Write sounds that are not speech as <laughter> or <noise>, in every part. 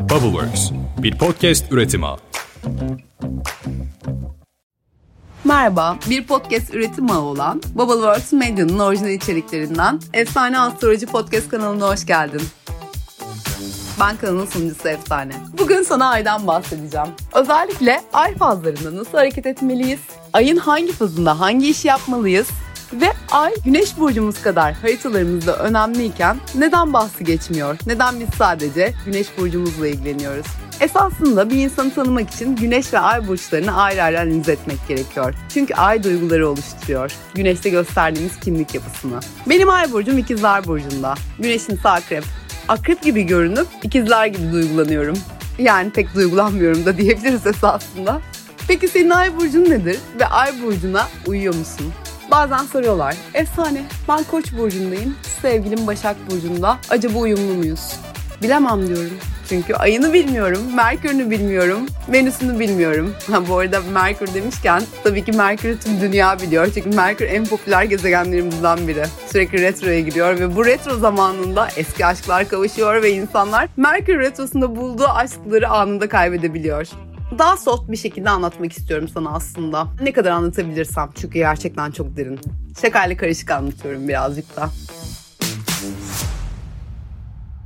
Bubbleworks, bir podcast üretimi. Merhaba, bir podcast üretim ağı olan Bubbleworks Medya'nın orijinal içeriklerinden Efsane Astroloji Podcast kanalına hoş geldin. Ben kanalın sunucusu Efsane. Bugün sana aydan bahsedeceğim. Özellikle ay fazlarında nasıl hareket etmeliyiz? Ayın hangi fazında hangi işi yapmalıyız? Ve ay güneş burcumuz kadar haritalarımızda önemliyken neden bahsi geçmiyor? Neden biz sadece güneş burcumuzla ilgileniyoruz? Esasında bir insanı tanımak için güneş ve ay burçlarını ayrı ayrı analiz etmek gerekiyor. Çünkü ay duyguları oluşturuyor. Güneşte gösterdiğimiz kimlik yapısını. Benim ay burcum ikizler burcunda. Güneşin ise akrep. Akrep gibi görünüp ikizler gibi duygulanıyorum. Yani pek duygulanmıyorum da diyebiliriz esasında. Peki senin ay burcun nedir ve ay burcuna uyuyor musun? Bazen soruyorlar. Efsane ben koç burcundayım. Sevgilim Başak burcunda. Acaba uyumlu muyuz? Bilemem diyorum. Çünkü ayını bilmiyorum, Merkür'ünü bilmiyorum, Venüs'ünü bilmiyorum. Ha, bu arada Merkür demişken tabii ki Merkür'ü tüm dünya biliyor. Çünkü Merkür en popüler gezegenlerimizden biri. Sürekli retroya giriyor ve bu retro zamanında eski aşklar kavuşuyor ve insanlar Merkür retrosunda bulduğu aşkları anında kaybedebiliyor daha soft bir şekilde anlatmak istiyorum sana aslında. Ne kadar anlatabilirsem çünkü gerçekten çok derin. Şakayla karışık anlatıyorum birazcık da.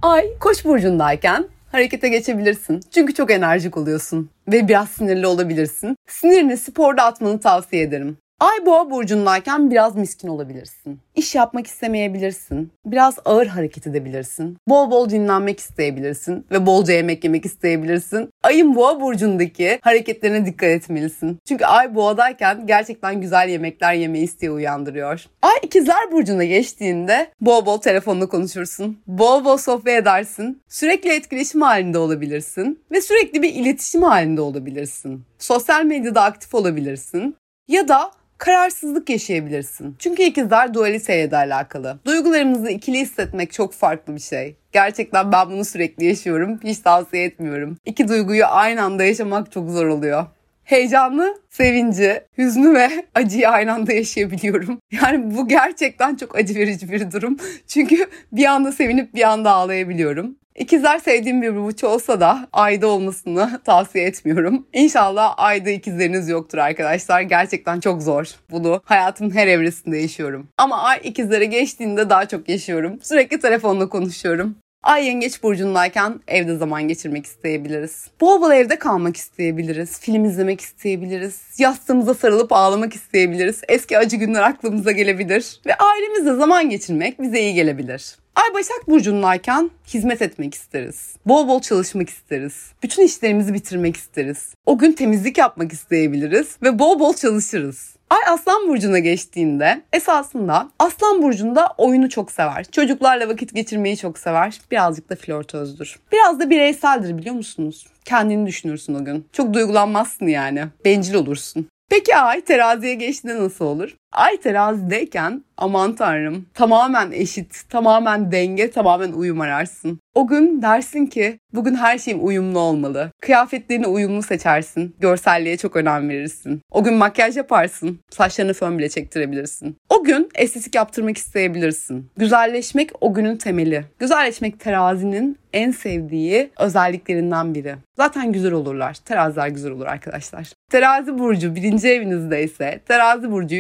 Ay Koç burcundayken harekete geçebilirsin. Çünkü çok enerjik oluyorsun ve biraz sinirli olabilirsin. Sinirini sporda atmanı tavsiye ederim. Ay boğa burcundayken biraz miskin olabilirsin. İş yapmak istemeyebilirsin. Biraz ağır hareket edebilirsin. Bol bol dinlenmek isteyebilirsin ve bolca yemek yemek isteyebilirsin. Ayın boğa burcundaki hareketlerine dikkat etmelisin. Çünkü ay boğadayken gerçekten güzel yemekler yemeyi isteği uyandırıyor. Ay ikizler burcuna geçtiğinde bol bol telefonla konuşursun. Bol bol sohbet edersin. Sürekli etkileşim halinde olabilirsin ve sürekli bir iletişim halinde olabilirsin. Sosyal medyada aktif olabilirsin. Ya da kararsızlık yaşayabilirsin. Çünkü ikizler dualiteyle de alakalı. Duygularımızı ikili hissetmek çok farklı bir şey. Gerçekten ben bunu sürekli yaşıyorum. Hiç tavsiye etmiyorum. İki duyguyu aynı anda yaşamak çok zor oluyor heyecanlı, sevinci, hüznü ve <laughs> acıyı aynı anda yaşayabiliyorum. <laughs> Yani bu gerçekten çok acı verici bir durum. Çünkü bir anda sevinip bir anda ağlayabiliyorum. İkizler sevdiğim bir burç olsa da ayda olmasını <laughs> tavsiye etmiyorum. İnşallah ayda ikizleriniz yoktur arkadaşlar. Gerçekten çok zor. Bunu hayatımın her evresinde yaşıyorum. Ama ay ikizlere geçtiğinde daha çok yaşıyorum. Sürekli telefonla konuşuyorum. Ay yengeç burcundayken evde zaman geçirmek isteyebiliriz. Bol bol evde kalmak isteyebiliriz. Film izlemek isteyebiliriz. Yastığımıza sarılıp ağlamak isteyebiliriz. Eski acı günler aklımıza gelebilir. Ve ailemizle zaman geçirmek bize iyi gelebilir. Ay Başak Burcu'ndayken hizmet etmek isteriz. Bol bol çalışmak isteriz. Bütün işlerimizi bitirmek isteriz. O gün temizlik yapmak isteyebiliriz ve bol bol çalışırız. Ay Aslan Burcu'na geçtiğinde esasında Aslan Burcu'nda oyunu çok sever. Çocuklarla vakit geçirmeyi çok sever. Birazcık da flörtözdür. Biraz da bireyseldir biliyor musunuz? Kendini düşünürsün o gün. Çok duygulanmazsın yani. Bencil olursun. Peki ay teraziye geçtiğinde nasıl olur? Ay terazideyken aman tanrım tamamen eşit, tamamen denge, tamamen uyum ararsın. O gün dersin ki bugün her şeyim uyumlu olmalı. Kıyafetlerini uyumlu seçersin. Görselliğe çok önem verirsin. O gün makyaj yaparsın. Saçlarını fön bile çektirebilirsin. O gün estetik yaptırmak isteyebilirsin. Güzelleşmek o günün temeli. Güzelleşmek terazinin en sevdiği özelliklerinden biri. Zaten güzel olurlar. Teraziler güzel olur arkadaşlar. Terazi burcu birinci evinizde ise terazi burcu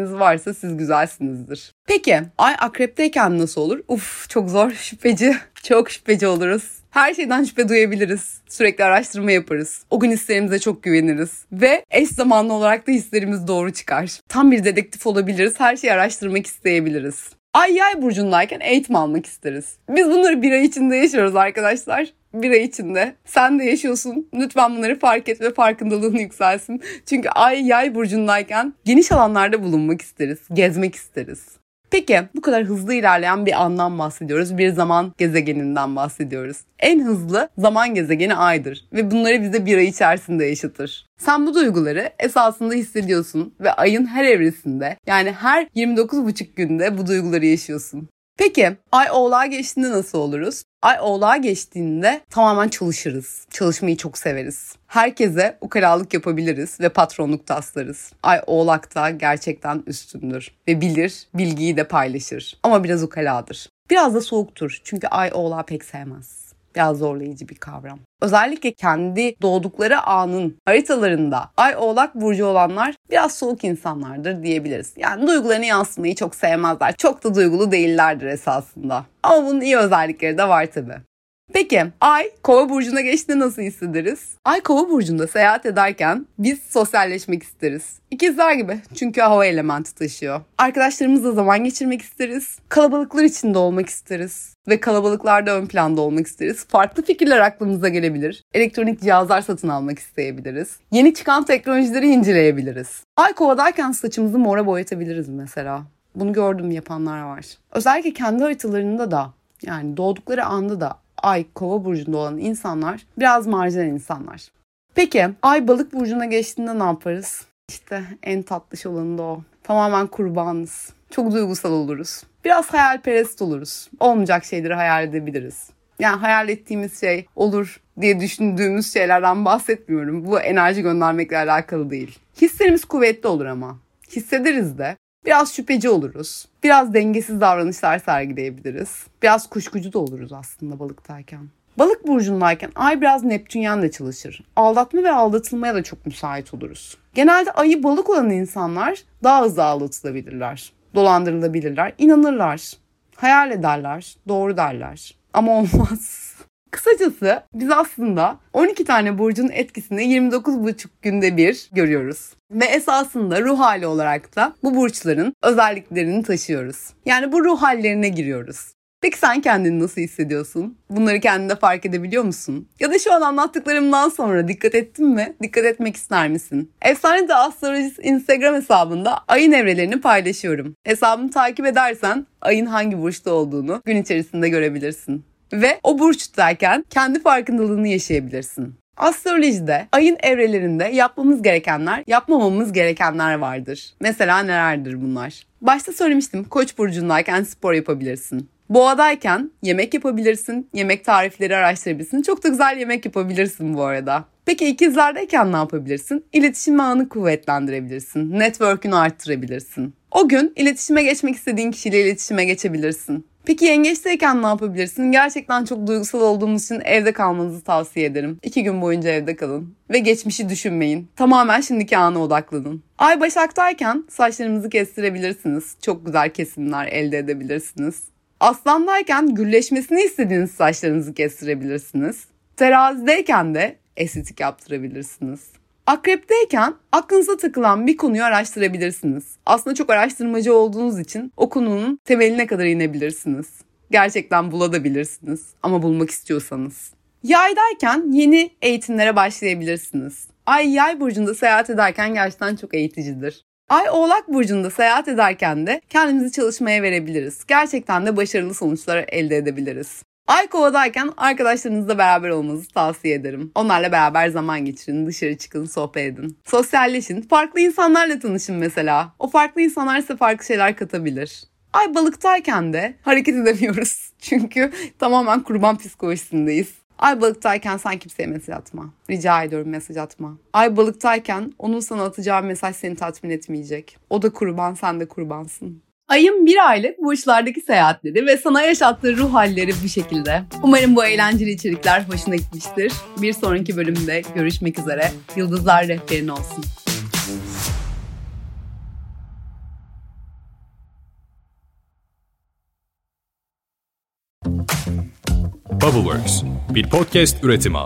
yükseleniniz varsa siz güzelsinizdir. Peki ay akrepteyken nasıl olur? Uf çok zor <laughs> şüpheci. Çok şüpheci oluruz. Her şeyden şüphe duyabiliriz. Sürekli araştırma yaparız. O gün hislerimize çok güveniriz. Ve eş zamanlı olarak da hislerimiz doğru çıkar. Tam bir dedektif olabiliriz. Her şeyi araştırmak isteyebiliriz. Ay yay burcundayken eğitim almak isteriz. Biz bunları bir ay içinde yaşıyoruz arkadaşlar. Bir ay içinde. Sen de yaşıyorsun. Lütfen bunları fark et ve farkındalığın yükselsin. Çünkü ay yay burcundayken geniş alanlarda bulunmak isteriz. Gezmek isteriz. Peki bu kadar hızlı ilerleyen bir andan bahsediyoruz. Bir zaman gezegeninden bahsediyoruz. En hızlı zaman gezegeni aydır ve bunları bize bir ay içerisinde yaşatır. Sen bu duyguları esasında hissediyorsun ve ayın her evresinde yani her 29,5 günde bu duyguları yaşıyorsun. Peki ay oğlağa geçtiğinde nasıl oluruz? Ay oğlağa geçtiğinde tamamen çalışırız. Çalışmayı çok severiz. Herkese ukalalık yapabiliriz ve patronluk taslarız. Ay oğlakta gerçekten üstündür ve bilir, bilgiyi de paylaşır. Ama biraz ukaladır. Biraz da soğuktur çünkü ay oğlağı pek sevmez. Biraz zorlayıcı bir kavram. Özellikle kendi doğdukları anın haritalarında Ay Oğlak Burcu olanlar biraz soğuk insanlardır diyebiliriz. Yani duygularını yansıtmayı çok sevmezler. Çok da duygulu değillerdir esasında. Ama bunun iyi özellikleri de var tabii. Peki Ay Kova burcuna geçtiğinde nasıl hissederiz? Ay Kova burcunda seyahat ederken biz sosyalleşmek isteriz. İkizler gibi çünkü hava elementi taşıyor. Arkadaşlarımızla zaman geçirmek isteriz. Kalabalıklar içinde olmak isteriz. Ve kalabalıklarda ön planda olmak isteriz. Farklı fikirler aklımıza gelebilir. Elektronik cihazlar satın almak isteyebiliriz. Yeni çıkan teknolojileri inceleyebiliriz. Ay kovadayken saçımızı mora boyatabiliriz mesela. Bunu gördüm yapanlar var. Özellikle kendi haritalarında da yani doğdukları anda da Ay kova burcunda olan insanlar biraz marjinal insanlar. Peki Ay balık burcuna geçtiğinde ne yaparız? İşte en tatlış olanı da o. Tamamen kurbanız. Çok duygusal oluruz. Biraz hayalperest oluruz. Olmayacak şeyleri hayal edebiliriz. Yani hayal ettiğimiz şey olur diye düşündüğümüz şeylerden bahsetmiyorum. Bu enerji göndermekle alakalı değil. Hislerimiz kuvvetli olur ama. Hissederiz de. Biraz şüpheci oluruz. Biraz dengesiz davranışlar sergileyebiliriz. Biraz kuşkucu da oluruz aslında balıktayken. Balık burcundayken ay biraz Neptünyen de çalışır. Aldatma ve aldatılmaya da çok müsait oluruz. Genelde ayı balık olan insanlar daha hızlı aldatılabilirler. Dolandırılabilirler, inanırlar. Hayal ederler, doğru derler. Ama <laughs> olmaz. Kısacası biz aslında 12 tane burcun etkisini 29,5 günde bir görüyoruz. Ve esasında ruh hali olarak da bu burçların özelliklerini taşıyoruz. Yani bu ruh hallerine giriyoruz. Peki sen kendini nasıl hissediyorsun? Bunları kendinde fark edebiliyor musun? Ya da şu an anlattıklarımdan sonra dikkat ettin mi? Dikkat etmek ister misin? Efsane de Astrolojist Instagram hesabında ayın evrelerini paylaşıyorum. Hesabımı takip edersen ayın hangi burçta olduğunu gün içerisinde görebilirsin ve o burçtayken kendi farkındalığını yaşayabilirsin. Astrolojide ayın evrelerinde yapmamız gerekenler, yapmamamız gerekenler vardır. Mesela nelerdir bunlar? Başta söylemiştim Koç burcundayken spor yapabilirsin. Boğadayken yemek yapabilirsin, yemek tarifleri araştırabilirsin. Çok da güzel yemek yapabilirsin bu arada. Peki ikizlerdeyken ne yapabilirsin? İletişim ağını kuvvetlendirebilirsin. Network'ünü arttırabilirsin. O gün iletişime geçmek istediğin kişiyle iletişime geçebilirsin. Peki yengeçteyken ne yapabilirsin? Gerçekten çok duygusal olduğumuz için evde kalmanızı tavsiye ederim. İki gün boyunca evde kalın. Ve geçmişi düşünmeyin. Tamamen şimdiki ana odaklanın. Ay Başak'tayken saçlarınızı kestirebilirsiniz. Çok güzel kesimler elde edebilirsiniz. Aslandayken gülleşmesini istediğiniz saçlarınızı kestirebilirsiniz. Terazideyken de estetik yaptırabilirsiniz. Akrepteyken aklınıza takılan bir konuyu araştırabilirsiniz. Aslında çok araştırmacı olduğunuz için o konunun temeline kadar inebilirsiniz. Gerçekten bulabilirsiniz ama bulmak istiyorsanız. Yaydayken yeni eğitimlere başlayabilirsiniz. Ay yay burcunda seyahat ederken gerçekten çok eğiticidir. Ay Oğlak Burcu'nda seyahat ederken de kendimizi çalışmaya verebiliriz. Gerçekten de başarılı sonuçlar elde edebiliriz. Ay kovadayken arkadaşlarınızla beraber olmanızı tavsiye ederim. Onlarla beraber zaman geçirin, dışarı çıkın, sohbet edin. Sosyalleşin, farklı insanlarla tanışın mesela. O farklı insanlar size farklı şeyler katabilir. Ay balıktayken de hareket edemiyoruz. <laughs> Çünkü tamamen kurban psikolojisindeyiz. Ay balıktayken sen kimseye mesaj atma. Rica ediyorum mesaj atma. Ay balıktayken onun sana atacağı mesaj seni tatmin etmeyecek. O da kurban, sen de kurbansın. Ayın bir aylık burçlardaki seyahatleri ve sana yaşattığı ruh halleri bu şekilde. Umarım bu eğlenceli içerikler hoşuna gitmiştir. Bir sonraki bölümde görüşmek üzere. Yıldızlar rehberin olsun. Bubbleworks bir podcast üretimi.